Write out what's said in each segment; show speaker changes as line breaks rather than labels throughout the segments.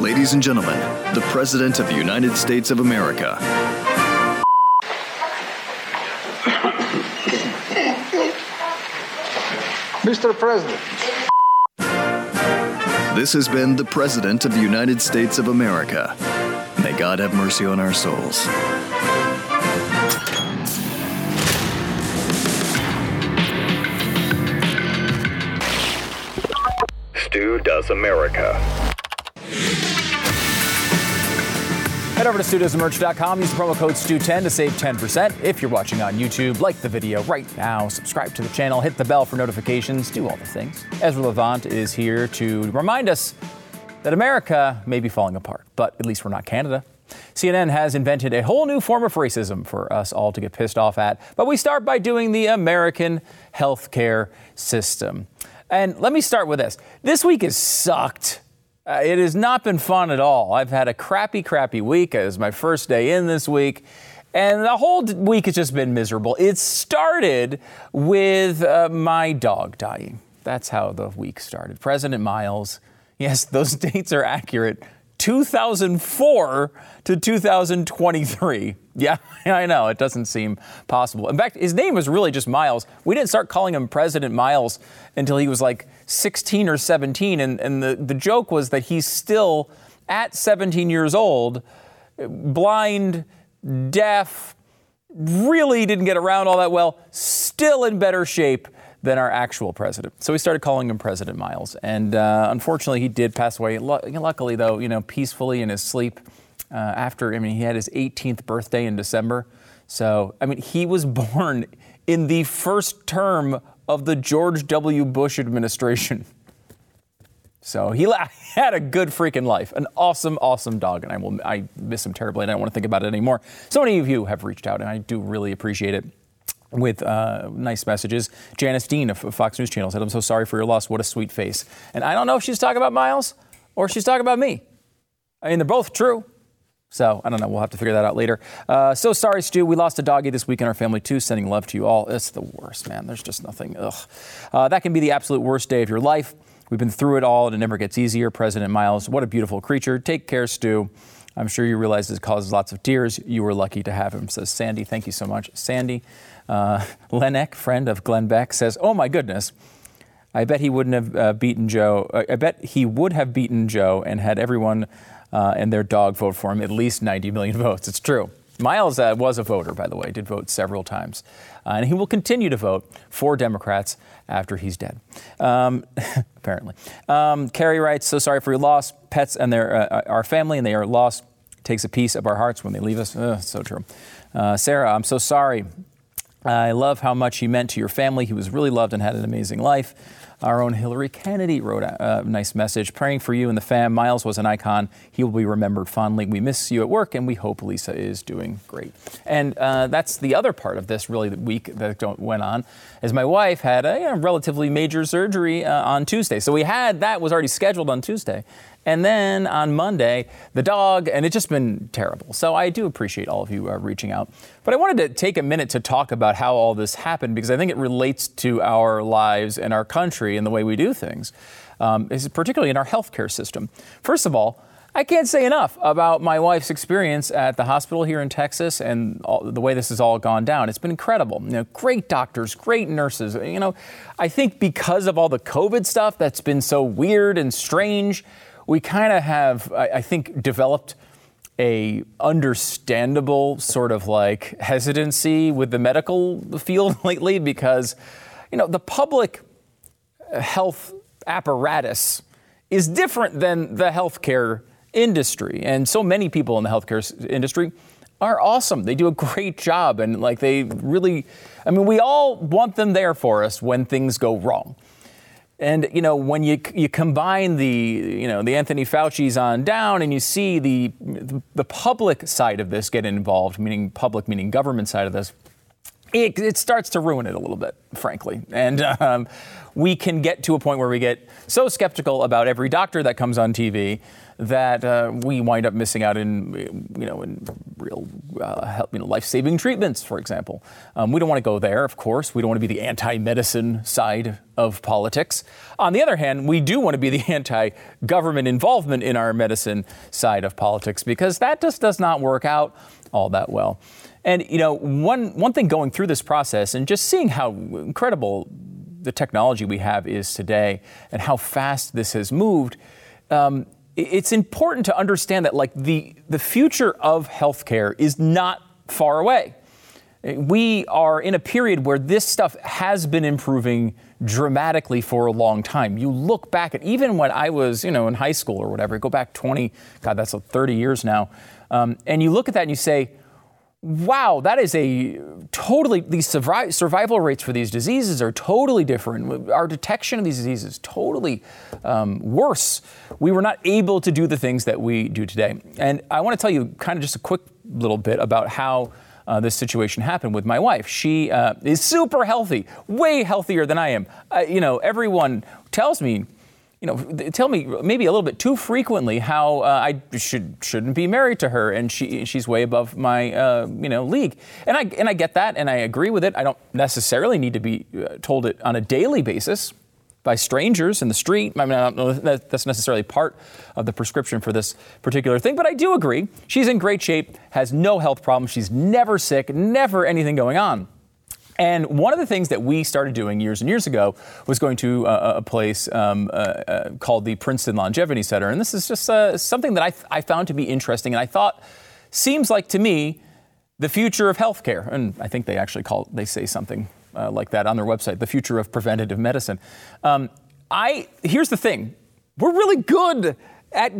Ladies and gentlemen, the President of the United States of America.
Mr. President.
This has been the President of the United States of America. May God have mercy on our souls.
Stu Does America.
Head over to studoesmerch.com. Use the promo code STU10 to save 10%. If you're watching on YouTube, like the video right now, subscribe to the channel, hit the bell for notifications, do all the things. Ezra Levant is here to remind us that America may be falling apart, but at least we're not Canada. CNN has invented a whole new form of racism for us all to get pissed off at, but we start by doing the American healthcare system. And let me start with this. This week has sucked. Uh, it has not been fun at all. I've had a crappy, crappy week. It was my first day in this week. And the whole week has just been miserable. It started with uh, my dog dying. That's how the week started. President Miles, yes, those dates are accurate. 2004 to 2023. Yeah, I know. It doesn't seem possible. In fact, his name was really just Miles. We didn't start calling him President Miles until he was like 16 or 17. And, and the, the joke was that he's still, at 17 years old, blind, deaf, really didn't get around all that well, still in better shape than our actual president. So we started calling him President Miles. And uh, unfortunately, he did pass away. Luckily, though, you know, peacefully in his sleep uh, after, I mean, he had his 18th birthday in December. So, I mean, he was born in the first term of the George W. Bush administration. So he had a good freaking life, an awesome, awesome dog, and I will I miss him terribly, and I don't want to think about it anymore. So many of you have reached out, and I do really appreciate it with uh, nice messages. Janice Dean of Fox News Channel said, I'm so sorry for your loss. What a sweet face. And I don't know if she's talking about Miles or she's talking about me. I mean, they're both true. So I don't know. We'll have to figure that out later. Uh, so sorry, Stu. We lost a doggy this week in our family too. Sending love to you all. It's the worst, man. There's just nothing. Ugh. Uh, that can be the absolute worst day of your life. We've been through it all, and it never gets easier. President Miles, what a beautiful creature. Take care, Stu. I'm sure you realize this causes lots of tears. You were lucky to have him, says Sandy. Thank you so much, Sandy. Uh, Lenek, friend of Glenn Beck, says, "Oh my goodness." I bet he wouldn't have uh, beaten Joe. I bet he would have beaten Joe and had everyone uh, and their dog vote for him, at least 90 million votes. It's true. Miles uh, was a voter, by the way, did vote several times. Uh, and he will continue to vote for Democrats after he's dead, um, apparently. Um, Carrie writes, So sorry for your loss. Pets and their, uh, our family and they are lost takes a piece of our hearts when they leave us. Ugh, so true. Uh, Sarah, I'm so sorry. I love how much he meant to your family. He was really loved and had an amazing life. Our own Hillary Kennedy wrote a, a, nice message praying for you and the fam. Miles was an icon. He will be remembered fondly. We miss you at work, and we hope Lisa is doing great. And uh, that's the other part of this really week that went on, is my wife had a you know, relatively major surgery uh, on Tuesday. So we had that was already scheduled on Tuesday. And then on Monday, the dog, and it's just been terrible. So I do appreciate all of you uh, reaching out. But I wanted to take a minute to talk about how all this happened because I think it relates to our lives and our country and the way we do things, um, particularly in our healthcare system. First of all, I can't say enough about my wife's experience at the hospital here in Texas and all, the way this has all gone down. It's been incredible. You know, great doctors, great nurses. You know, I think because of all the COVID stuff that's been so weird and strange, we kind of have, I, I think, developed a understandable sort of like hesitancy with the medical field lately because you know the public health apparatus is different than the healthcare industry. And so many people in the healthcare industry are awesome. They do a great job and like they really i mean we all want them there for us when things go wrong And you know when you you combine the you know the Anthony Fauci's on down, and you see the the public side of this get involved, meaning public, meaning government side of this, it, it starts to ruin it a little bit, frankly. And um, we can get to a point where we get so skeptical about every doctor that comes on TV that uh, we wind up missing out in, you know, in real, uh, help, you know, life-saving treatments, for example. Um, we don't want to go there, of course. We don't want to be the anti-medicine side of politics. On the other hand, we do want to be the anti-government involvement in our medicine side of politics because that just does not work out all that well. And you know, one one thing going through this process and just seeing how incredible the technology we have is today and how fast this has moved. Um, it's important to understand that like the, the future of healthcare is not far away. We are in a period where this stuff has been improving dramatically for a long time. You look back at even when I was, you know, in high school or whatever, go back 20, God, that's 30 years now, um, and you look at that and you say, wow, that is a totally, these survival rates for these diseases are totally different. Our detection of these diseases is totally um, worse. We were not able to do the things that we do today. And I want to tell you kind of just a quick little bit about how. Uh, this situation happened with my wife. She uh, is super healthy, way healthier than I am. Uh, you know, everyone tells me you know, tell me maybe a little bit too frequently how uh, I should shouldn't be married to her, and she she's way above my uh, you know league, and I and I get that, and I agree with it. I don't necessarily need to be uh, told it on a daily basis by strangers in the street. I mean, I don't know that that's necessarily part of the prescription for this particular thing, but I do agree she's in great shape, has no health problems, she's never sick, never anything going on. And one of the things that we started doing years and years ago was going to uh, a place um, uh, uh, called the Princeton Longevity Center. And this is just uh, something that I, th- I found to be interesting and I thought seems like to me the future of healthcare. And I think they actually call they say something uh, like that on their website, the future of preventative medicine. Um, I here's the thing, we're really good at,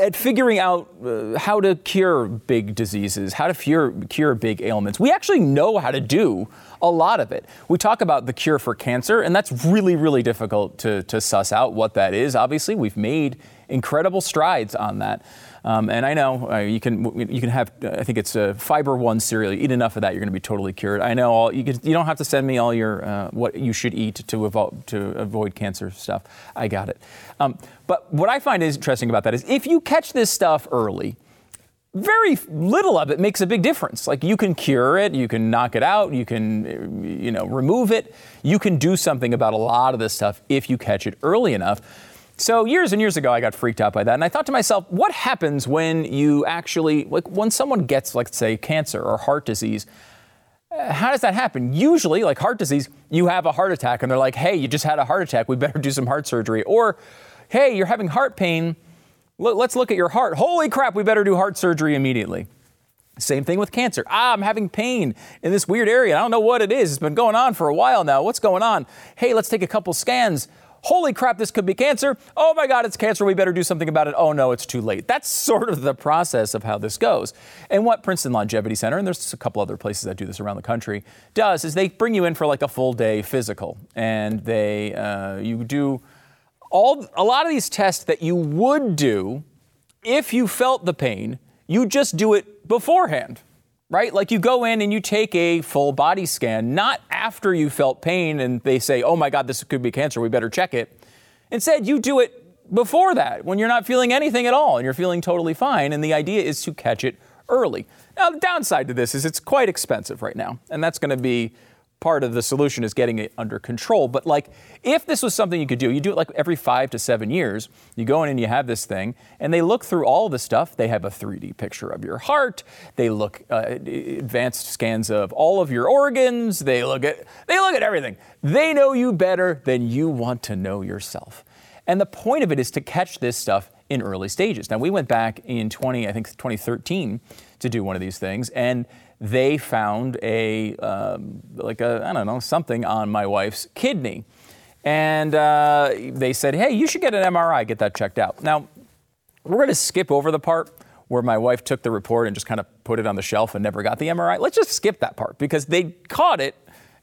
at figuring out uh, how to cure big diseases, how to cure, cure big ailments. We actually know how to do a lot of it. We talk about the cure for cancer, and that's really, really difficult to, to suss out what that is. Obviously, we've made incredible strides on that. Um, and I know uh, you can you can have uh, I think it's a fiber one cereal. You eat enough of that, you're going to be totally cured. I know all you, can, you don't have to send me all your uh, what you should eat to avo- to avoid cancer stuff. I got it. Um, but what I find is interesting about that is if you catch this stuff early, very little of it makes a big difference. Like you can cure it, you can knock it out, you can you know remove it. You can do something about a lot of this stuff if you catch it early enough. So years and years ago, I got freaked out by that, and I thought to myself, what happens when you actually, like, when someone gets, like, say, cancer or heart disease? Uh, how does that happen? Usually, like heart disease, you have a heart attack, and they're like, "Hey, you just had a heart attack. We better do some heart surgery." Or, "Hey, you're having heart pain. Let's look at your heart. Holy crap, we better do heart surgery immediately." Same thing with cancer. Ah, I'm having pain in this weird area. I don't know what it is. It's been going on for a while now. What's going on? Hey, let's take a couple scans holy crap, this could be cancer. Oh my God, it's cancer. We better do something about it. Oh no, it's too late. That's sort of the process of how this goes. And what Princeton Longevity Center, and there's a couple other places that do this around the country, does is they bring you in for like a full day physical, and they uh, you do all a lot of these tests that you would do if you felt the pain. You just do it beforehand right? Like you go in and you take a full body scan, not after you felt pain and they say, oh my God, this could be cancer, we better check it. Instead, you do it before that when you're not feeling anything at all and you're feeling totally fine. And the idea is to catch it early. Now, the downside to this is it's quite expensive right now, and that's going to be part of the solution is getting it under control. But like, if this was something you could do, you do it like every five to seven years. You go in and you have this thing, and they look through all the stuff. They have a 3D picture of your heart. They look uh, advanced scans of all of your organs. They look at they look at everything. They know you better than you want to know yourself. And the point of it is to catch this stuff in early stages. Now we went back in 20, I think 2013, to do one of these things, and they found a, um, like a, I don't know, something on my wife's kidney. And uh, they said, hey, you should get an MRI, get that checked out. Now, we're going to skip over the part where my wife took the report and just kind of put it on the shelf and never got the MRI. Let's just skip that part because they caught it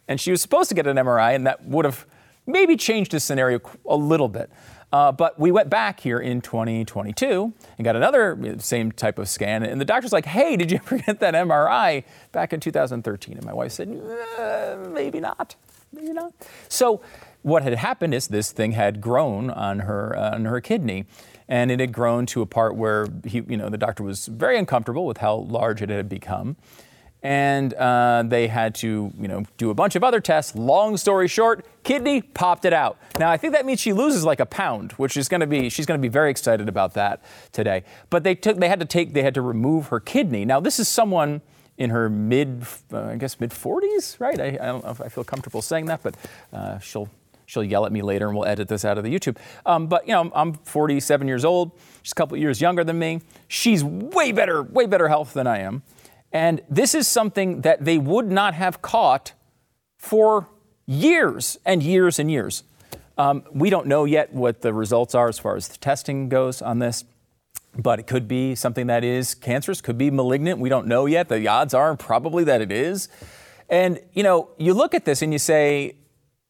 and she was supposed to get an MRI and that would have maybe changed his scenario a little bit. Uh, but we went back here in 2022 and got another same type of scan. And the doctor's like, hey, did you ever get that MRI back in 2013? And my wife said, uh, maybe not. Maybe not. So what had happened is this thing had grown on her, uh, on her kidney. And it had grown to a part where he, you know, the doctor was very uncomfortable with how large it had become and uh, they had to, you know, do a bunch of other tests. Long story short, kidney popped it out. Now I think that means she loses like a pound, which is going to be she's going to be very excited about that today. But they took they had to take they had to remove her kidney. Now this is someone in her mid uh, I guess mid 40s, right? I, I, don't know if I feel comfortable saying that, but uh, she'll she'll yell at me later and we'll edit this out of the YouTube. Um, but you know, I'm 47 years old. She's a couple years younger than me. She's way better, way better health than I am. And this is something that they would not have caught for years and years and years. Um, we don't know yet what the results are as far as the testing goes on this, but it could be something that is cancerous, could be malignant. We don't know yet. The odds are probably that it is. And, you know, you look at this and you say,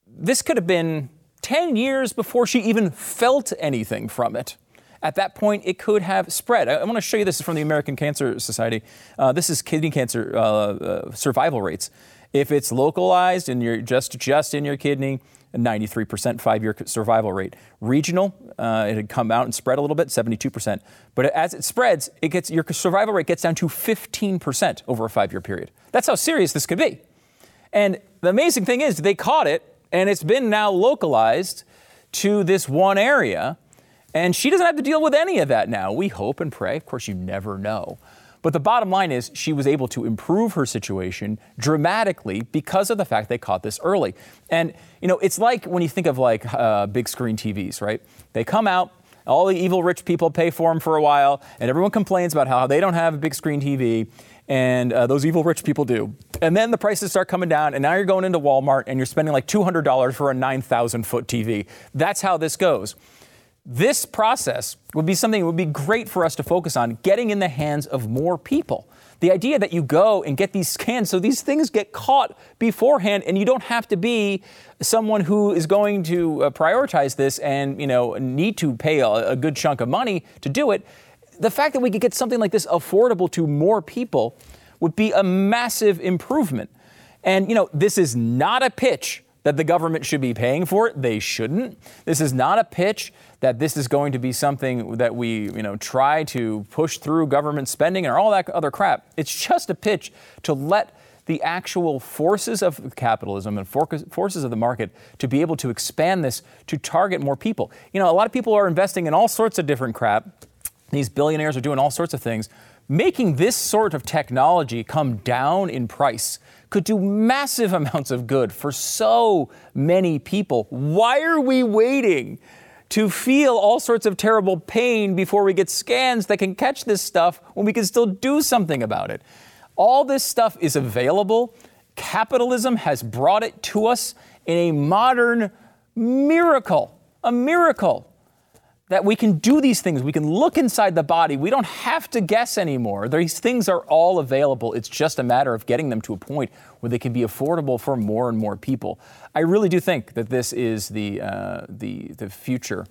this could have been 10 years before she even felt anything from it at that point it could have spread. I, I want to show you this from the American Cancer Society. Uh, this is kidney cancer uh, uh, survival rates. If it's localized and you're just just in your kidney, 93% five-year survival rate. Regional, uh, it had come out and spread a little bit, 72%. But as it spreads, it gets your survival rate gets down to 15% over a five-year period. That's how serious this could be. And the amazing thing is, they caught it, and it's been now localized to this one area. And she doesn't have to deal with any of that now. We hope and pray. Of course, you never know. But the bottom line is she was able to improve her situation dramatically because of the fact they caught this early. And, you know, it's like when you think of like uh, big screen TVs, right? They come out, all the evil rich people pay for them for a while, and everyone complains about how they don't have a big screen TV, and uh, those evil rich people do. And then the prices start coming down, and now you're going into Walmart and you're spending like $200 for a 9,000 foot TV. That's how this goes. This process would be something that would be great for us to focus on getting in the hands of more people. The idea that you go and get these scans so these things get caught beforehand and you don't have to be someone who is going to uh, prioritize this and, you know, need to pay a, a good chunk of money to do it. The fact that we could get something like this affordable to more people would be a massive improvement. And, you know, this is not a pitch that the government should be paying for it. They shouldn't. This is not a pitch that this is going to be something that we, you know, try to push through government spending and all that other crap. It's just a pitch to let the actual forces of capitalism and forces of the market to be able to expand this to target more people. You know, a lot of people are investing in all sorts of different crap. These billionaires are doing all sorts of things. Making this sort of technology come down in price could do massive amounts of good for so many people. Why are we waiting to feel all sorts of terrible pain before we get scans that can catch this stuff when we can still do something about it. All this stuff is available. Capitalism has brought it to us in a modern miracle, a miracle that we can do these things. We can look inside the body. We don't have to guess anymore. These things are all available. It's just a matter of getting them to a point where they can be affordable for more and more people. I really do think that this is the, uh, the, the future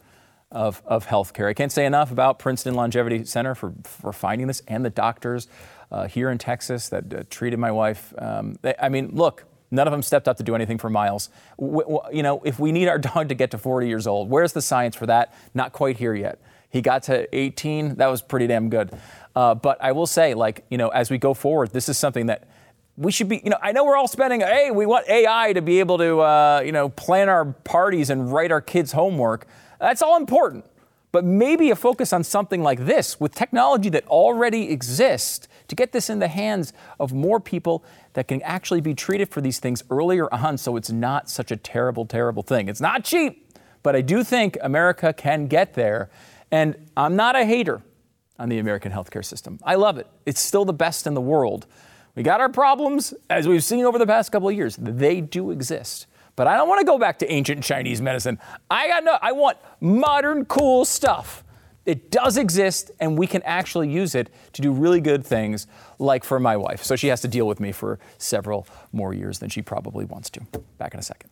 of, of healthcare. I can't say enough about Princeton Longevity Center for, for finding this and the doctors uh, here in Texas that uh, treated my wife. Um, they, I mean, look, None of them stepped up to do anything for Miles. W- you know, if we need our dog to get to 40 years old, where's the science for that? Not quite here yet. He got to 18. That was pretty damn good. Uh, but I will say, like, you know, as we go forward, this is something that we should be, you know, I know we're all spending, hey, we want AI to be able to, uh, you know, plan our parties and write our kids' homework. That's all important. But maybe a focus on something like this with technology that already exists to get this in the hands of more people that can actually be treated for these things earlier on so it's not such a terrible, terrible thing. It's not cheap, but I do think America can get there. And I'm not a hater on the American healthcare system. I love it. It's still the best in the world. We got our problems, as we've seen over the past couple of years. They do exist. But I don't want to go back to ancient Chinese medicine. I got no I want modern cool stuff. It does exist, and we can actually use it to do really good things, like for my wife. So she has to deal with me for several more years than she probably wants to. Back in a second.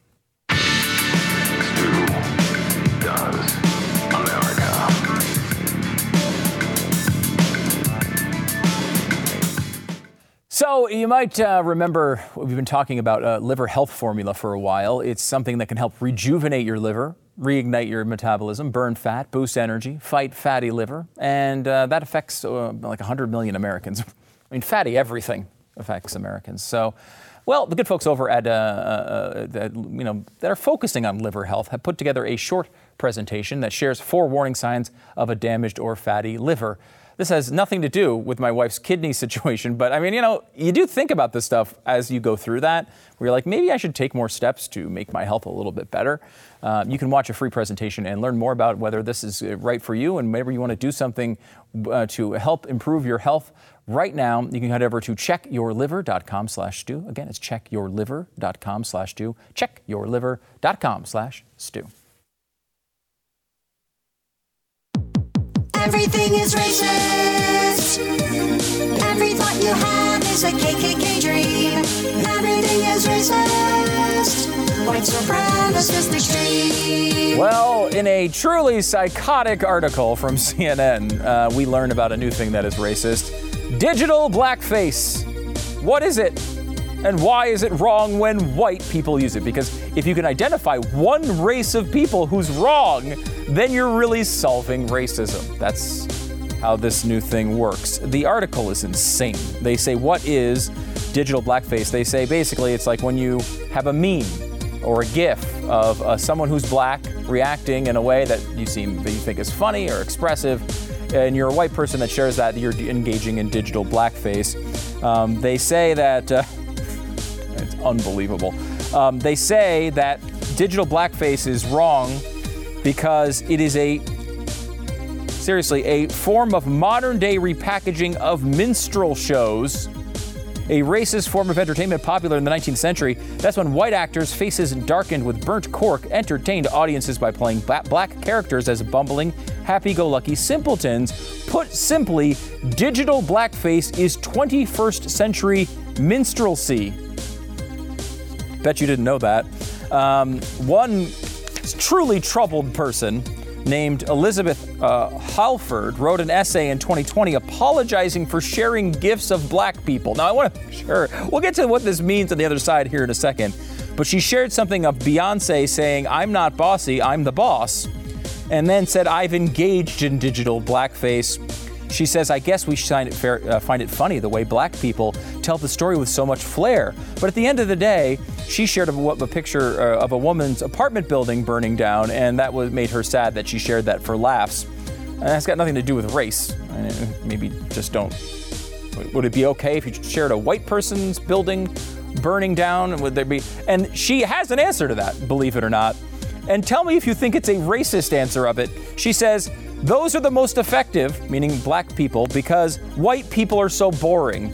So, you might uh, remember we've been talking about uh, liver health formula for a while. It's something that can help rejuvenate your liver, reignite your metabolism, burn fat, boost energy, fight fatty liver, and uh, that affects uh, like 100 million Americans. I mean, fatty everything affects Americans. So, well, the good folks over at, uh, uh, that, you know, that are focusing on liver health have put together a short presentation that shares four warning signs of a damaged or fatty liver. This has nothing to do with my wife's kidney situation, but I mean, you know, you do think about this stuff as you go through that, where you're like, maybe I should take more steps to make my health a little bit better. Uh, you can watch a free presentation and learn more about whether this is uh, right for you and maybe you want to do something uh, to help improve your health right now. You can head over to checkyourliver.com slash stu. Again, it's checkyourliver.com slash stu. Checkyourliver.com slash stu.
Everything is racist. Every thought you have is a KKK dream. Everything is racist. White supremacist extreme.
Well, in a truly psychotic article from CNN, uh, we learn about a new thing that is racist digital blackface. What is it? And why is it wrong when white people use it? Because if you can identify one race of people who's wrong, then you're really solving racism. That's how this new thing works. The article is insane. They say, What is digital blackface? They say basically it's like when you have a meme or a GIF of uh, someone who's black reacting in a way that you seem that you think is funny or expressive, and you're a white person that shares that, you're engaging in digital blackface. Um, they say that uh, it's unbelievable. Um, they say that digital blackface is wrong because it is a seriously a form of modern day repackaging of minstrel shows a racist form of entertainment popular in the 19th century. That's when white actors, faces darkened with burnt cork, entertained audiences by playing black characters as bumbling, happy go lucky simpletons. Put simply, digital blackface is 21st century minstrelsy. Bet you didn't know that. Um, one truly troubled person named Elizabeth uh, Halford wrote an essay in 2020 apologizing for sharing GIFs of black people. Now, I want to sure we'll get to what this means on the other side here in a second, but she shared something of Beyonce saying, "I'm not bossy, I'm the boss," and then said, "I've engaged in digital blackface." She says, I guess we find it, fair, uh, find it funny the way black people tell the story with so much flair. But at the end of the day, she shared a, a picture uh, of a woman's apartment building burning down, and that was, made her sad that she shared that for laughs. And that's got nothing to do with race. Maybe just don't. Would it be okay if you shared a white person's building burning down? Would there be? And she has an answer to that, believe it or not. And tell me if you think it's a racist answer of it. She says, those are the most effective, meaning black people, because white people are so boring.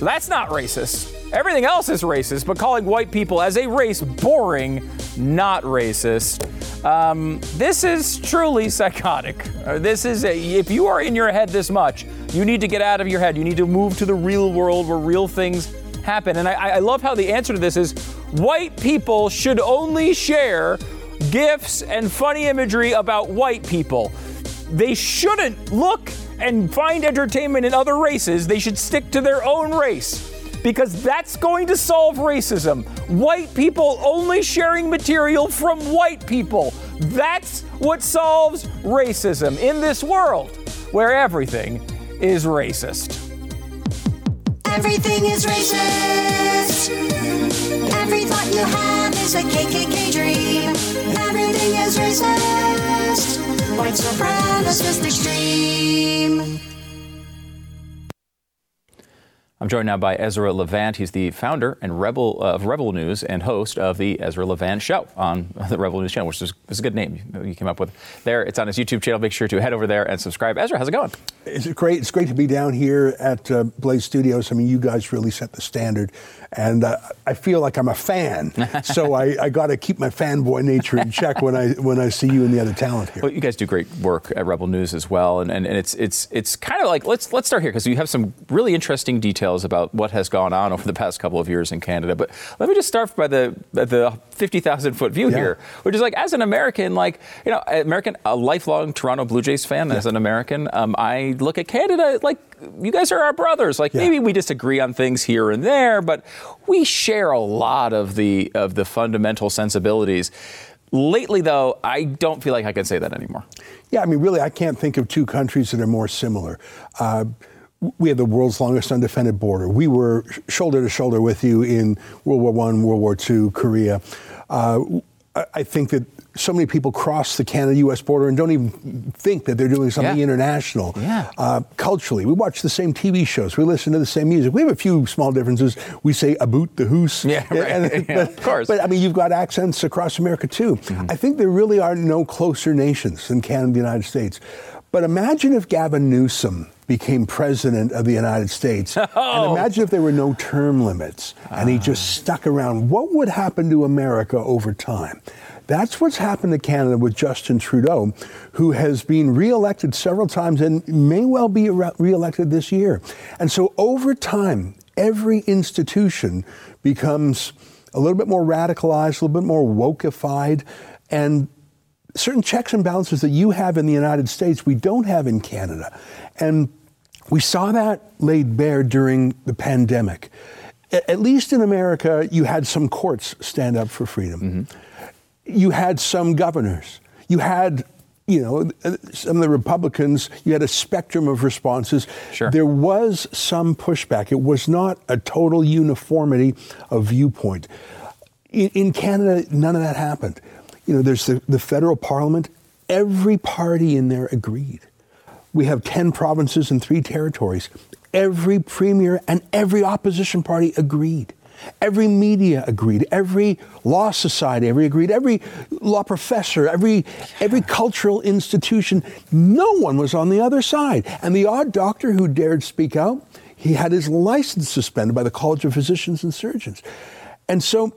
That's not racist. Everything else is racist, but calling white people as a race boring, not racist. Um, this is truly psychotic. Uh, this is a, if you are in your head this much, you need to get out of your head. You need to move to the real world where real things happen. And I, I love how the answer to this is white people should only share GIFs and funny imagery about white people. They shouldn't look and find entertainment in other races. They should stick to their own race because that's going to solve racism. White people only sharing material from white people. That's what solves racism in this world where everything is racist.
Everything is racist. Every thought you have is a KKK dream. Everything is racist. White supremacist extreme.
I'm joined now by Ezra Levant. He's the founder and Rebel uh, of Rebel News and host of the Ezra Levant Show on the Rebel News channel, which is, is a good name you came up with. There, it's on his YouTube channel. Make sure to head over there and subscribe. Ezra, how's it going?
It's great. It's great to be down here at uh, Blaze Studios. I mean, you guys really set the standard, and uh, I feel like I'm a fan. so I, I got to keep my fanboy nature in check when I when I see you and the other talent here.
Well, you guys do great work at Rebel News as well, and, and, and it's it's it's kind of like let's let's start here because you have some really interesting details details about what has gone on over the past couple of years in Canada. But let me just start by the the 50,000 foot view
Yeah.
here, which is like as an American, like you know, American, a lifelong Toronto Blue Jays fan. As an American, um, I look at Canada like you guys are our brothers. Like
Yeah.
maybe we disagree on things here and there, but we share a lot of the of the fundamental sensibilities. Lately, though, I don't feel like I can say that anymore.
Yeah, I mean, really, I can't think of two countries that are more similar. Uh, we have the world's longest undefended border. We were shoulder to shoulder with you in World War One, World War Two, Korea. Uh, I- think that so many people cross the Canada-U.S. border and don't even think that they're doing something
Yeah.
international.
Yeah.
Uh, culturally, we watch the same TV shows. We listen to the same music. We have a few small differences. We say "about the hoose."
Yeah, right. Yeah, of course.
But I mean, you've got accents across America too. I think there really are no closer nations than Canada and the United States. But imagine if Gavin Newsom became president of the United States, and imagine if there were no term limits and he just ah. stuck around. What would happen to America over time? That's what's happened to Canada with Justin Trudeau, who has been reelected several times and may well be reelected this year. And so over time, every institution becomes a little bit more radicalized, a little bit more wokeified, and certain checks and balances that you have in the United States, we don't have in Canada. And we saw that laid bare during the pandemic. At least in America, you had some courts stand up for freedom. Mm-hmm. You had some governors. You had, you know, some of the Republicans, you had a spectrum of responses.
Sure.
There was some pushback. It was not a total uniformity of viewpoint. In, in Canada, none of that happened. You know, there's the, the federal parliament. Every party in there agreed. We have 10 provinces and three territories. Every premier and every opposition party agreed. Every media agreed. Every law society every agreed. Every law professor, every every cultural institution, no one was on the other side. And the odd doctor who dared speak out, he had his license suspended by the College of Physicians and Surgeons. And so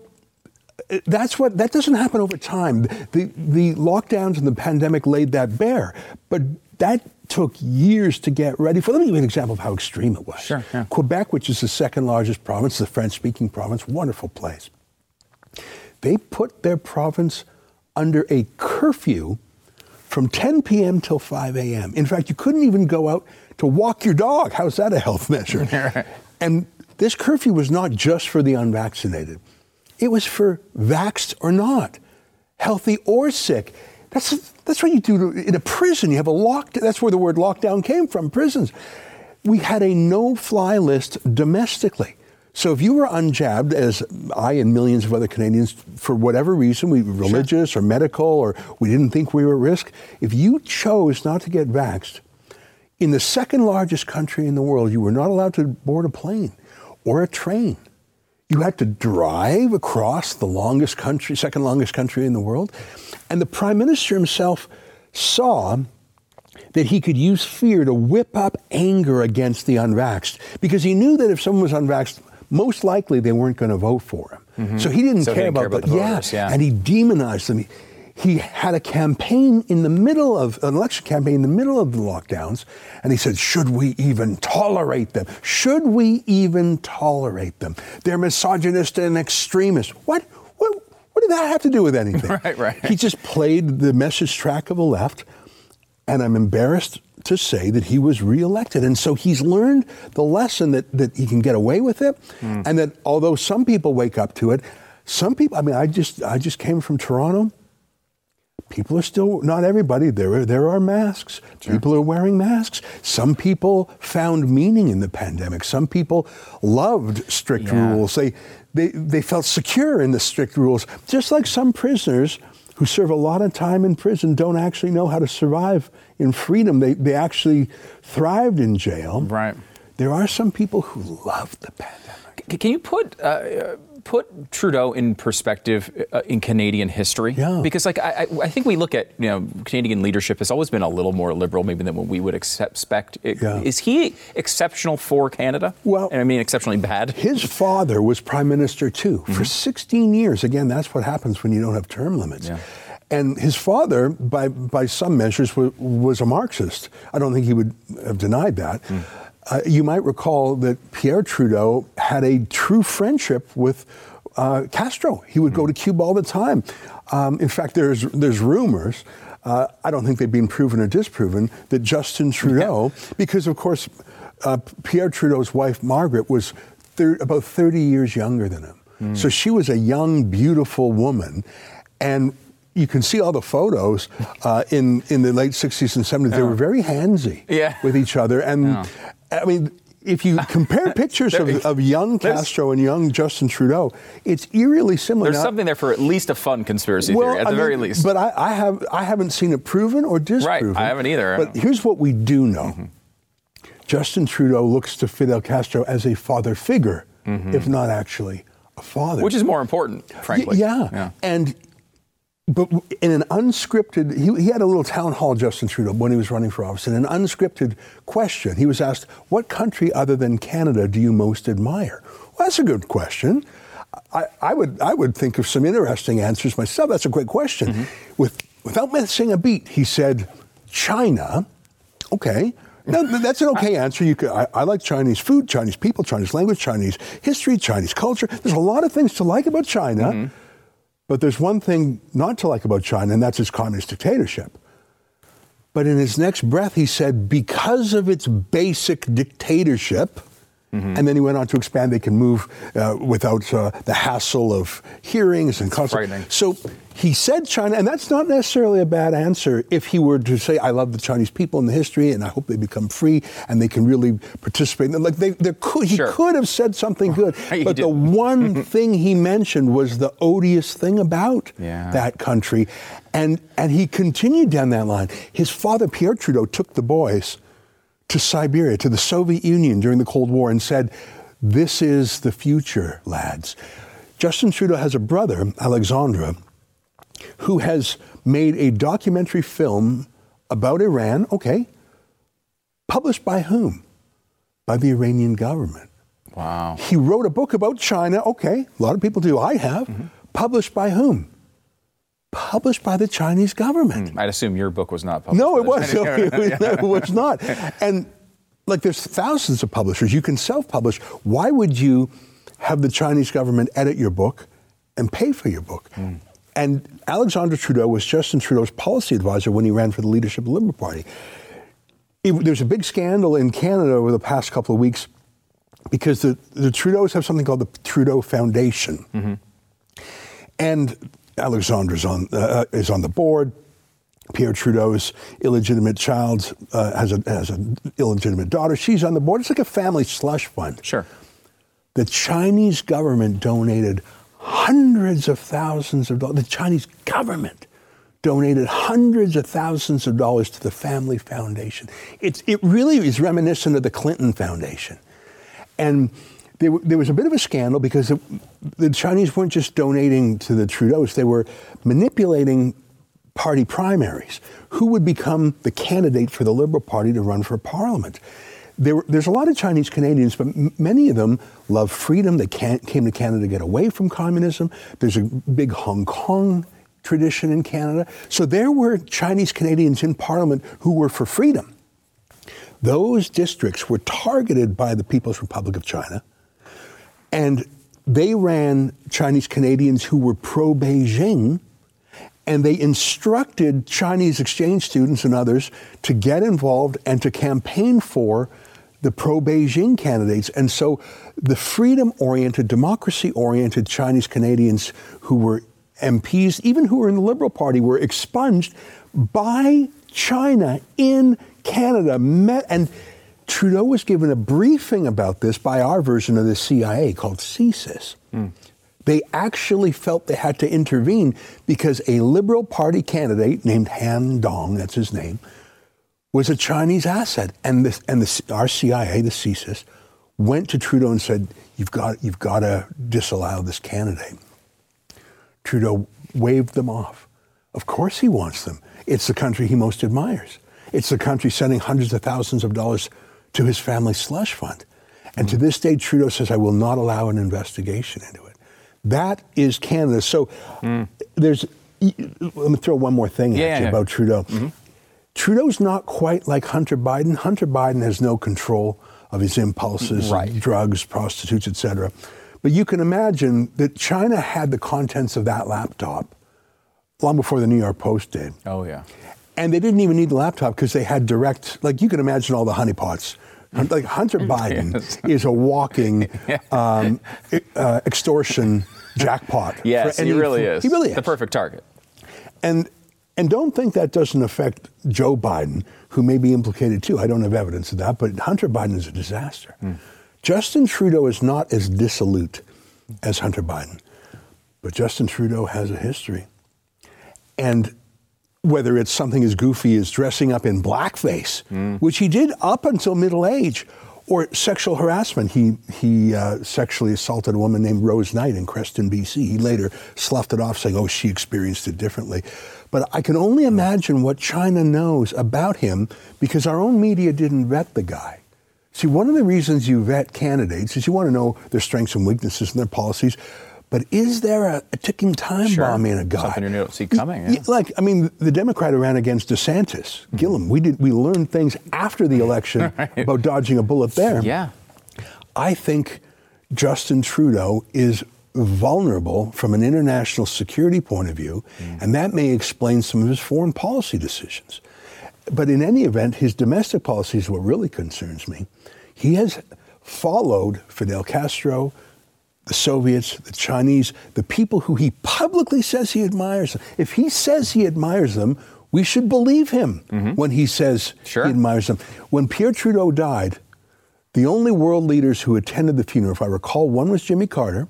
that's what that doesn't happen over time. The the lockdowns and the pandemic laid that bare, but that took years to get ready for. Let me give you an example of how extreme it was.
Sure, yeah.
Quebec, which is the second largest province, the French-speaking province, wonderful place. They put their province under a curfew from 10 p.m. till 5 a.m. In fact, you couldn't even go out to walk your dog. How's that a health measure? and this curfew was not just for the unvaccinated. It was for vaxxed or not, healthy or sick. That's, that's what you do to, in a prison. You have a lock. That's where the word lockdown came from. Prisons. We had a no-fly list domestically. So if you were unjabbed, as I and millions of other Canadians, for whatever reason, we were religious or medical, or we didn't think we were at risk, if you chose not to get vaxxed, in the second largest country in the world, you were not allowed to board a plane or a train. You had to drive across the longest country, second longest country in the world. And the prime minister himself saw that he could use fear to whip up anger against the unvaxxed because he knew that if someone was unvaxxed, most likely they weren't going to vote for him. So he didn't
Mm-hmm. So he
care
didn't
about,
care about
the,
the
yeah,
voters, yeah.
and he demonized them. He, he had a campaign in the middle of an election campaign in the middle of the lockdowns, and he said, "Should we even tolerate them? Should we even tolerate them? They're misogynist and extremist. What? What? What did that have to do with anything?
Right, right.
He just played the message track of the left, and I'm embarrassed to say that he was reelected. And so he's learned the lesson that, that he can get away with it,
Hmm.
and that although some people wake up to it, some people. I mean, I just I just came from Toronto people are still not everybody there are, there are masks. People are wearing masks. Some people found meaning in the pandemic. Some people loved strict
Yeah.
rules. They, they they felt secure in the strict rules. Just like some prisoners who serve a lot of time in prison don't actually know how to survive in freedom. They they actually thrived in jail.
Right.
there are some people who love the pandemic.
C- Can you put uh, uh, put Trudeau in perspective uh, in Canadian history?
Yeah.
Because like I, I I think we look at you know Canadian leadership has always been a little more liberal maybe than what we would expect.
Yeah.
Is he exceptional for Canada?
Well-
I mean exceptionally bad.
His father was prime minister too for 16 years. Again, that's what happens when you don't have term limits.
Yeah.
And his father, by, by some measures, was, was a Marxist. I don't think he would have denied that. Uh, you might recall that Pierre Trudeau had a true friendship with uh, Castro. He would go to Cuba all the time. Um, in fact, there's there's rumors. Uh, I don't think they've been proven or disproven that Justin Trudeau, because of course, uh, Pierre Trudeau's wife Margaret was thir- about 30 years younger than him. So she was a young, beautiful woman, and you can see all the photos uh, in in the late 60s and 70s. They were very handsy
Yeah.
with each other, and I mean. If you compare pictures of, of young Castro and young Justin Trudeau, it's eerily similar.
There's
Now-
something there for at least a fun conspiracy theory, at
I
the very least.
But I, I have I haven't seen it proven or disproven.
Right, I haven't either.
But here's what we do know: mm-hmm. Justin Trudeau looks to Fidel Castro as a father figure, mm-hmm. if not actually a father.
Which is more important, frankly.
Y- yeah. And but in an unscripted, he, he had a little town hall, Justin Trudeau, when he was running for office. In an unscripted question, he was asked, "What country other than Canada do you most admire?" Well, that's a good question. I, I would I would think of some interesting answers myself. That's a great question. Mm-hmm. With without missing a beat, he said, "China." Okay. No, th- that's an okay answer. You could, I, I like Chinese food, Chinese people, Chinese language, Chinese history, Chinese culture. There's a lot of things to like about China, mm-hmm. But there's one thing not to like about China, and that's its communist dictatorship. But in his next breath, he said, because of its basic dictatorship, and then he went on to expand, they can move uh, without uh, the hassle of hearings and constant. So he said China, and that's not necessarily a bad answer if he were to say, I love the Chinese people and the history, and I hope they become free and they can really participate. Like they, there could, he could have said something good, but the one thing he mentioned was the odious thing about
Yeah.
that country. And, and he continued down that line. His father, Pierre Trudeau, took the boys to Siberia, to the Soviet Union during the Cold War, and said, This is the future, lads. Justin Trudeau has a brother, Alexandre, who has made a documentary film about Iran, okay, published by whom? By the Iranian government.
wow.
He wrote a book about China. Okay, a lot of people do. I have. Mm-hmm. Published by whom? Published by the Chinese government.
Hmm, I'd assume your book was not published.
No, it
the
was.
Chinese
No, it was not. And like, there's thousands of publishers. You can self-publish. Why would you have the Chinese government edit your book and pay for your book? Hmm. And Alexander Trudeau was Justin Trudeau's policy advisor when he ran for the leadership of the Liberal Party. It- there's a big scandal in Canada over the past couple of weeks because the, the Trudeaus have something called the Trudeau Foundation. Mm-hmm. And Alexandre's on, uh, is on the board. Pierre Trudeau's illegitimate child uh, has, a, has an illegitimate daughter. She's on the board. It's like a family slush fund.
Sure.
The Chinese government donated hundreds of thousands of dollars. The Chinese government donated hundreds of thousands of dollars to the Family Foundation. It's, it really is reminiscent of the Clinton Foundation. And there, there was a bit of a scandal because the Chinese weren't just donating to the Trudeaus, they were manipulating party primaries. Who would become the candidate for the Liberal Party to run for Parliament? There, there's a lot of Chinese Canadians, but m- many of them love freedom. They came to Canada to get away from communism. There's a big Hong Kong tradition in Canada. So there were Chinese Canadians in Parliament who were for freedom. Those districts were targeted by the People's Republic of China, and they ran Chinese Canadians who were pro Beijing, and they instructed Chinese exchange students and others to get involved and to campaign for the pro Beijing candidates. And so the freedom oriented, democracy oriented Chinese Canadians who were MPs, even who were in the Liberal Party, were expunged by China in Canada. And Trudeau was given a briefing about this by our version of the CIA called CSIS. Hmm. They actually felt they had to intervene because a Liberal Party candidate named Han Dong, that's his name, was a Chinese asset. And, the, and the, our CIA, the CSIS, went to Trudeau and said, you've got, you've got to disallow this candidate. Trudeau waved them off. Of course he wants them. It's the country he most admires. It's the country sending hundreds of thousands of dollars to his family slush fund. And to this day, Trudeau says, I will not allow an investigation into it. That is Canada. So there's, let me throw one more thing
Yeah,
at you
yeah.
about Trudeau. Mm-hmm. Trudeau's not quite like Hunter Biden. Hunter Biden has no control of his impulses,
Right.
drugs, prostitutes, etc. But you can imagine that China had the contents of that laptop long before the New York Post did.
Oh, yeah.
And they didn't even need the laptop because they had direct, like you can imagine all the honeypots. Like Hunter Biden
Yes.
is a walking um, uh, extortion jackpot.
Yes, he
any-
really is.
He really is.
The perfect target.
And and don't think that doesn't affect Joe Biden, who may be implicated too. I don't have evidence of that, but Hunter Biden is a disaster. Justin Trudeau is not as dissolute as Hunter Biden, but Justin Trudeau has a history. And whether it's something as goofy as dressing up in blackface, which he did up until middle age, or sexual harassment. He, he uh, sexually assaulted a woman named Rose Knight in Creston, BC. He later sloughed it off, saying, oh, she experienced it differently. But I can only imagine what China knows about him because our own media didn't vet the guy. See, one of the reasons you vet candidates is you want to know their strengths and weaknesses and their policies. But is there a, a ticking time
Sure.
bomb in a guy?
Something you don't see coming, yeah.
Y- Like, I mean, the Democrat who ran against DeSantis, mm-hmm. Gillum. We did. We learned things after the election about dodging a bullet there.
Yeah.
I think Justin Trudeau is vulnerable from an international security point of view, mm. and that may explain some of his foreign policy decisions. But in any event, his domestic policy is what really concerns me. He has followed Fidel Castro, the Soviets, the Chinese, the people who he publicly says he admires. If he says he admires them, we should believe him mm-hmm. when he says
Sure.
he admires them. When Pierre Trudeau died, the only world leaders who attended the funeral, if I recall, one was Jimmy Carter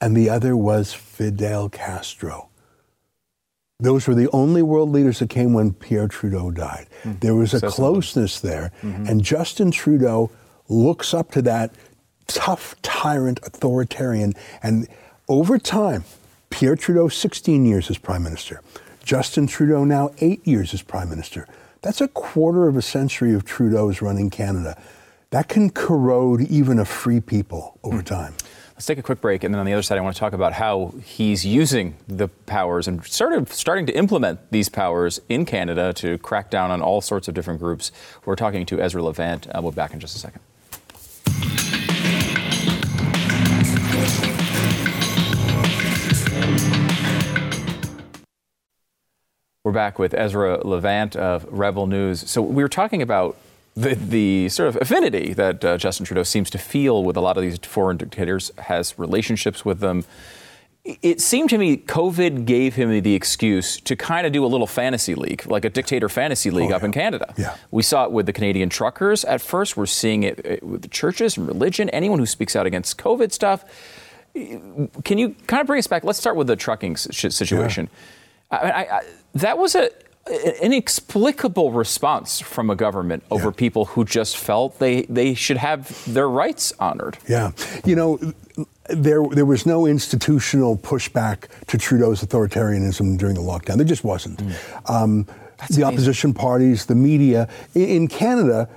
and the other was Fidel Castro. Those were the only world leaders that came when Pierre Trudeau died. Mm. There was a
something.
closeness there, mm-hmm. and Justin Trudeau looks up to that tough tyrant authoritarian. And over time, Pierre Trudeau, 16 years as prime minister. Justin Trudeau, now eight years as prime minister. That's a quarter of a century of Trudeau's running Canada. That can corrode even a free people over time.
Let's take a quick break, and then on the other side, I want to talk about how he's using the powers and sort of starting to implement these powers in Canada to crack down on all sorts of different groups. We're talking to Ezra Levant. Uh, we'll be back in just a second. We're back with Ezra Levant of Rebel News. So we were talking about the, the sort of affinity that uh, Justin Trudeau seems to feel with a lot of these foreign dictators, has relationships with them. It seemed to me COVID gave him the excuse to kind of do a little fantasy league, like a dictator fantasy league
Oh,
up
yeah.
in Canada.
Yeah.
We saw it with the Canadian truckers at first. We're seeing it with the churches and religion, anyone who speaks out against COVID stuff. Can you kind of bring us back? Let's start with the trucking situation. I, I, I, that was a an inexplicable response from a government over
Yeah.
people who just felt they, they should have their rights honored.
Yeah. You know, there, there was no institutional pushback to Trudeau's authoritarianism during the lockdown. There just wasn't. Um, the opposition parties, the media. In Canada,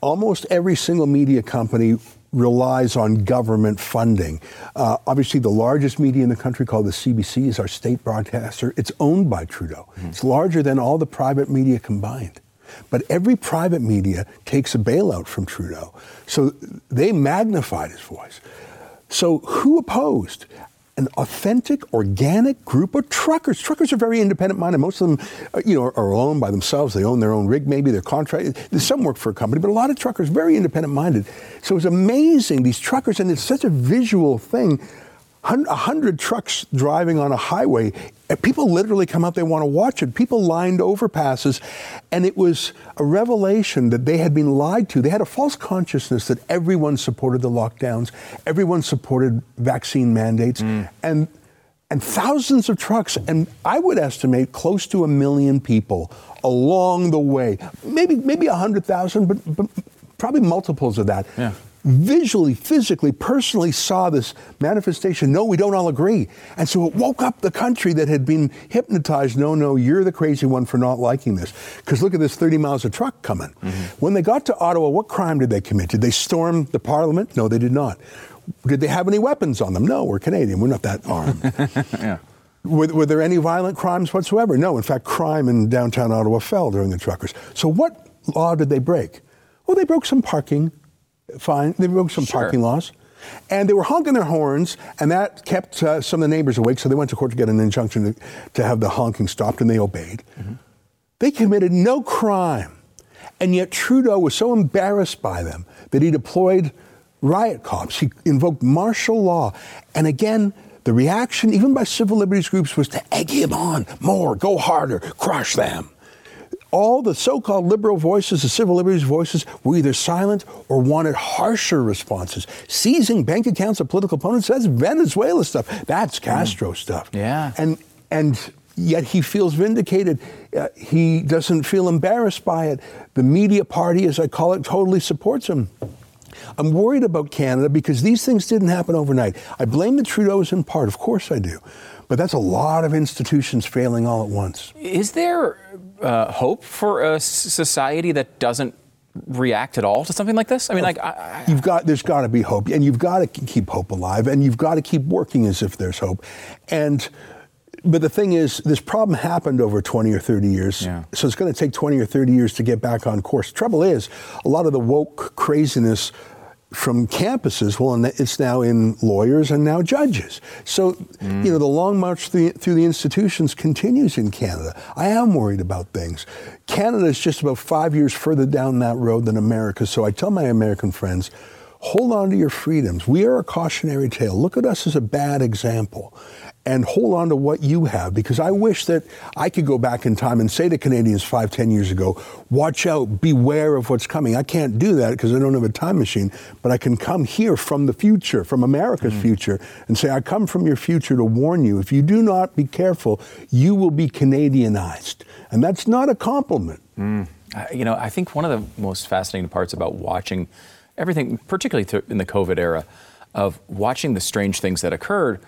almost every single media company relies on government funding. Uh, obviously, the largest media in the country, called the CBC, is our state broadcaster. It's owned by Trudeau. It's larger than all the private media combined. But every private media takes a bailout from Trudeau. So they magnified his voice. So who opposed? An authentic, organic group of truckers. Truckers are very independent minded. Most of them, uh, you know, are, are owned by themselves. They own their own rig, maybe their contract. Some work for a company, but a lot of truckers very independent minded. So it's amazing these truckers, and it's such a visual thing. Hun- A hundred trucks driving on a highway. People literally come out, they want to watch it. People lined overpasses. And it was a revelation that they had been lied to. They had a false consciousness that everyone supported the lockdowns, everyone supported vaccine mandates, mm. and, and thousands of trucks. And I would estimate close to a million people along the way. Maybe, maybe 100,000, but, but probably multiples of that
Yeah.
Visually, physically, personally saw this manifestation. No, we don't all agree. And so it woke up the country that had been hypnotized. No, no, you're the crazy one for not liking this. Because look at this 30 miles of truck coming. Mm-hmm. When they got to Ottawa, what crime did they commit? Did they storm the parliament? No, they did not. Did they have any weapons on them? No, we're Canadian. We're not that armed.
Yeah.
Were, were there any violent crimes whatsoever? No. In fact, crime in downtown Ottawa fell during the truckers. So what law did they break? Well, they broke some parking Fine. They broke some
Sure.
parking laws. And they were honking their horns, and that kept uh, some of the neighbors awake. So they went to court to get an injunction to, to have the honking stopped, and they obeyed. They committed no crime. And yet Trudeau was so embarrassed by them that he deployed riot cops. He invoked martial law. And again, the reaction, even by civil liberties groups, was to egg him on more, go harder, crush them. All the so called liberal voices, the civil liberties voices, were either silent or wanted harsher responses. Seizing bank accounts of political opponents, that's Venezuela stuff. That's Castro stuff.
Yeah.
And, and yet he feels vindicated. Uh, he doesn't feel embarrassed by it. The media party, as I call it, totally supports him. I'm worried about Canada because these things didn't happen overnight. I blame the Trudeaus in part, of course I do. But that's a lot of institutions failing all at once.
Is there uh, hope for a society that doesn't react at all to something like this? I mean, like, I,
You've got there's got to be hope, and you've got to keep hope alive, and you've got to keep working as if there's hope. And but the thing is, this problem happened over 20 or 30 years,
Yeah.
so it's going to take 20 or 30 years to get back on course. Trouble is, a lot of the woke craziness from campuses, well, it's now in lawyers and now judges. So, you know, the long march through, through the institutions continues in Canada. I am worried about things. Canada is just about five years further down that road than America. So I tell my American friends, hold on to your freedoms. We are a cautionary tale. Look at us as a bad example. And hold on to what you have because I wish that I could go back in time and say to Canadians five, ten years ago, watch out, beware of what's coming. I can't do that because I don't have a time machine, but I can come here from the future, from America's hmm. future, and say, I come from your future to warn you. If you do not be careful, you will be Canadianized. And that's not a compliment. Hmm.
I- you know, I think one of the most fascinating parts about watching everything, particularly in the COVID era, of watching the strange things that occurred,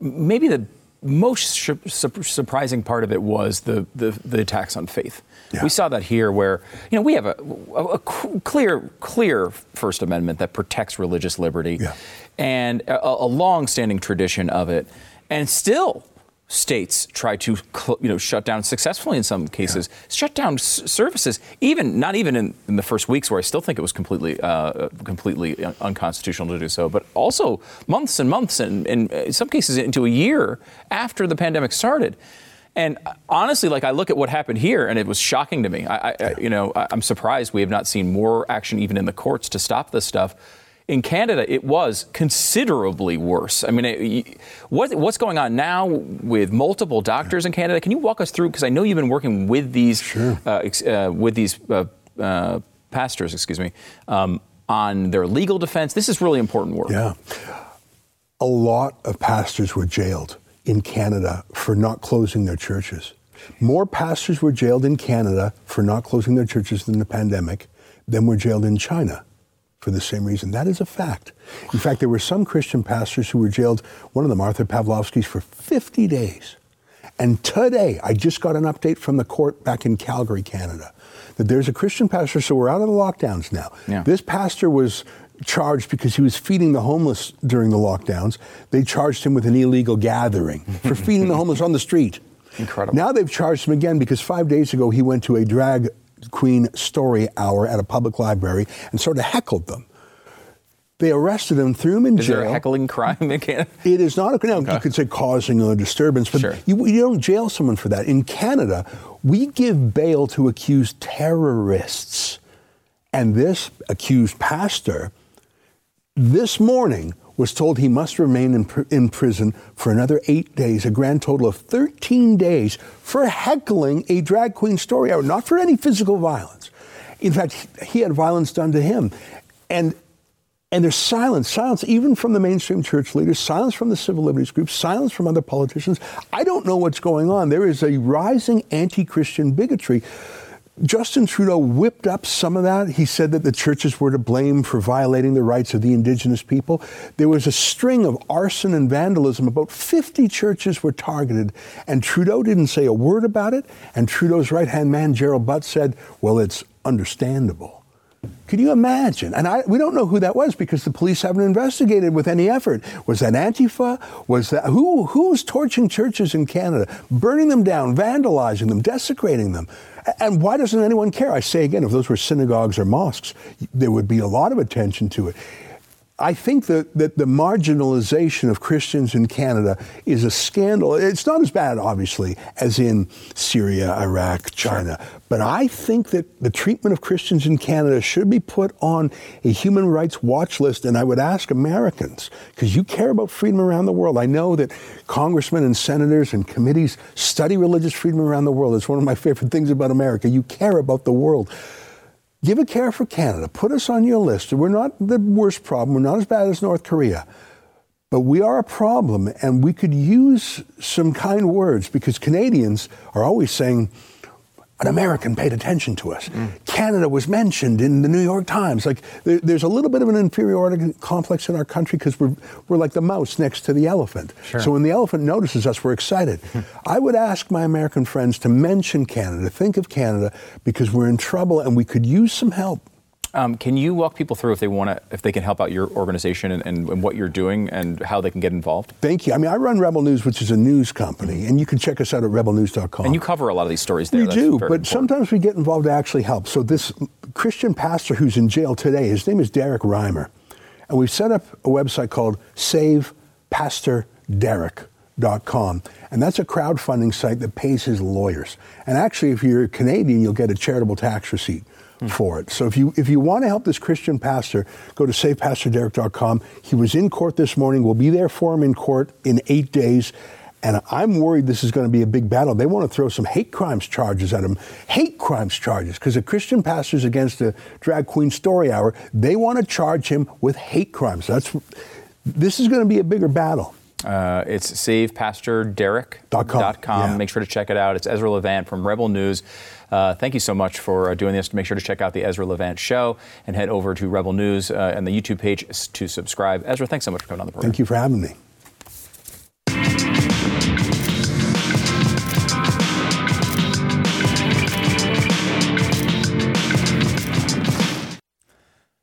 maybe the most su- su- surprising part of it was the, the, the attacks on faith.
Yeah.
We saw that here, where you know we have a clear, clear First Amendment that protects religious liberty,
Yeah.
and a, a long-standing tradition of it, and still states try to cl- you know shut down successfully in some cases shut down s- services even not even in, in the first weeks where I still think it was completely uh, completely un- unconstitutional to do so but also months and months and, and in some cases into a year after the pandemic started. And uh, honestly like I look at what happened here and it was shocking to me. I, I, I you know I, I'm surprised we have not seen more action even in the courts to stop this stuff in Canada, it was considerably worse. I mean, it, what, what's going on now with multiple doctors in Canada? Can you walk us through? Because I know you've been working with these uh, ex, uh, with these uh, uh, pastors, excuse me, um, on their legal defense. This is really important work.
Yeah. A lot of pastors were jailed in Canada for not closing their churches. More pastors were jailed in Canada for not closing their churches than the pandemic than were jailed in China for the same reason. That is a fact. In fact, there were some Christian pastors who were jailed, one of them, Artur Pawlowski's, for 50 days. And today, I just got an update from the court back in Calgary, Canada, that there's a Christian pastor, so we're out of the lockdowns now.
Yeah.
This pastor was charged because he was feeding the homeless during the lockdowns. They charged him with an illegal gathering for feeding the homeless on the street.
Incredible.
Now they've charged him again because five days ago he went to a drag queen story hour at a public library and sort of heckled them. They arrested him, threw him in
Is
jail.
there a heckling crime in Canada?
It is not a now you could say causing a disturbance, but
Sure.
you, you don't jail someone for that. In Canada, we give bail to accused terrorists, and this accused pastor this morning was told he must remain in, pr- in prison for another eight days, a grand total of 13 days, for heckling a drag queen story hour, not for any physical violence. In fact, he- had violence done to him. And and there's silence, silence even from the mainstream church leaders, silence from the civil liberties groups, silence from other politicians. I don't know what's going on. There is a rising anti Christian bigotry. Justin Trudeau whipped up some of that. He said that the churches were to blame for violating the rights of the indigenous people. There was a string of arson and vandalism. About 50 churches were targeted, and Trudeau didn't say a word about it. And Trudeau's right hand man, Gerald Butts, said, Well, it's understandable. Can you imagine? And I, we don't know who that was because the police haven't investigated with any effort. Was that Antifa? Was that who? Who was torching churches in Canada, burning them down, vandalizing them, desecrating them? And why doesn't anyone care? I say again, if those were synagogues or mosques, there would be a lot of attention to it. I think that, that the marginalization of Christians in Canada is a scandal. It's not as bad, obviously, as in Syria, Iraq, China. Sure. But I think that the treatment of Christians in Canada should be put on a human rights watch list. And I would ask Americans, because you care about freedom around the world. I know that congressmen and senators and committees study religious freedom around the world. It's one of my favorite things about America. You care about the world. Give a care for Canada. Put us on your list. We're not the worst problem. We're not as bad as North Korea. But we are a problem, and we could use some kind words because Canadians are always saying, an American paid attention to us. Mm. Canada was mentioned in the New York Times. Like there, there's a little bit of an inferiority complex in our country because we're we're like the mouse next to the elephant. Sure. So when the elephant notices us, we're excited. I would ask my American friends to mention Canada, think of Canada, because we're in trouble and we could use some help.
Um, can you walk people through if they want to, if they can help out your organization and, and, and, what you're doing and how they can get involved?
Thank you. I mean, I run Rebel News, which is a news company, and you can check us out at rebelnews.com.
And you cover a lot of these stories there.
We do, but important. sometimes we get involved to actually help. So this Christian pastor who's in jail today, his name is Derek Reimer, and we've set up a website called save pastor SavePastorDerek.com. And that's a crowdfunding site that pays his lawyers. And actually, if you're Canadian, you'll get a charitable tax receipt for it. So if you if you want to help this Christian pastor, go to SavePastorDerek.com. He was in court this morning. We'll be there for him in court in eight days. And I'm worried this is going to be a big battle. They want to throw some hate crimes charges at him. Hate crimes charges, because the Christian pastors against the drag queen story hour, they want to charge him with hate crimes. That's this is going to be a bigger battle.
Uh, it's savepastorderek.com. Yeah. Make sure to check it out. It's Ezra Levant from Rebel News. Uh, thank you so much for uh, doing this. Make sure to check out the Ezra Levant Show and head over to Rebel News uh, and the YouTube page to subscribe. Ezra, thanks so much for coming on the program.
Thank you for having me.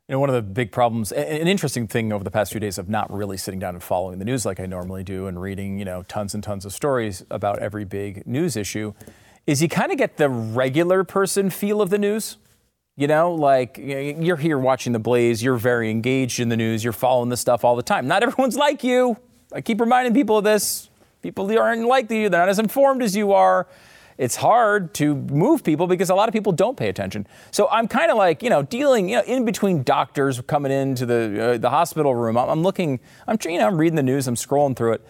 You know, one of the big problems, an interesting thing over the past few days of not really sitting down and following the news like I normally do and reading, you know, tons and tons of stories about every big news issue is you kind of get the regular person feel of the news. You know, like you're here watching the Blaze, you're very engaged in the news, you're following the stuff all the time. Not everyone's like you. I keep reminding people of this. People aren't like you, they're not as informed as you are. It's hard to move people because a lot of people don't pay attention. So I'm kind of like, you know, dealing, you know, in between doctors coming into the uh, the hospital room. I'm, I'm looking, I'm you know, I'm reading the news, I'm scrolling through it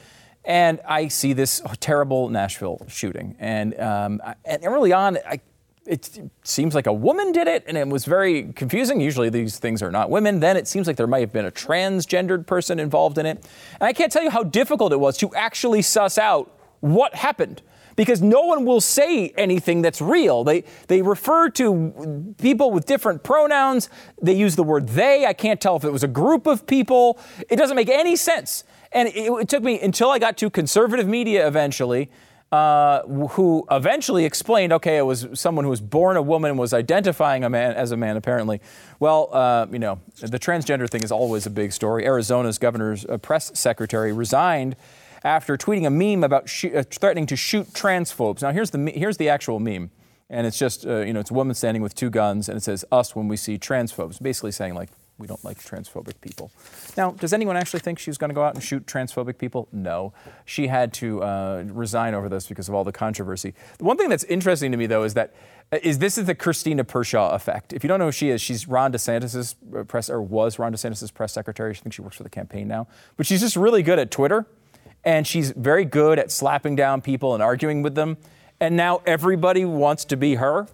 and I see this terrible Nashville shooting. And, um, and early on, I, it seems like a woman did it, and it was very confusing. Usually these things are not women. Then it seems like there might have been a transgendered person involved in it. And I can't tell you how difficult it was to actually suss out what happened because no one will say anything that's real. They, they refer to people with different pronouns. They use the word they. I can't tell if it was a group of people. It doesn't make any sense. And it, it took me until I got to conservative media eventually. Uh, who eventually explained, okay, it was someone who was born a woman was identifying a man as a man, apparently. Well, uh, you know, the transgender thing is always a big story. Arizona's governor's uh, press secretary resigned after tweeting a meme about sh- uh, threatening to shoot transphobes. Now, here's the here's the actual meme, and it's just uh, you know it's a woman standing with two guns, and it says "us when we see transphobes," basically saying like we don't like transphobic people. Now, does anyone actually think she's going to go out and shoot transphobic people? No. She had to uh, resign over this because of all the controversy. The one thing that's interesting to me, though, is that uh, this is the Christina Pushaw effect. If you don't know who she is, she's Ron DeSantis's press or was Ron DeSantis's press secretary. I think she works for the campaign now, but she's just really good at Twitter, and she's very good at slapping down people and arguing with them. And now everybody wants to be her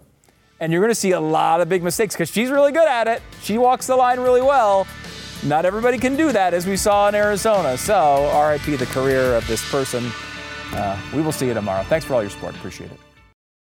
and you're going to see a lot of big mistakes because she's really good at it. She walks the line really well. Not everybody can do that, as we saw in Arizona. So, RIP the career of this person. Uh, we will see you tomorrow. Thanks for all your support. Appreciate it.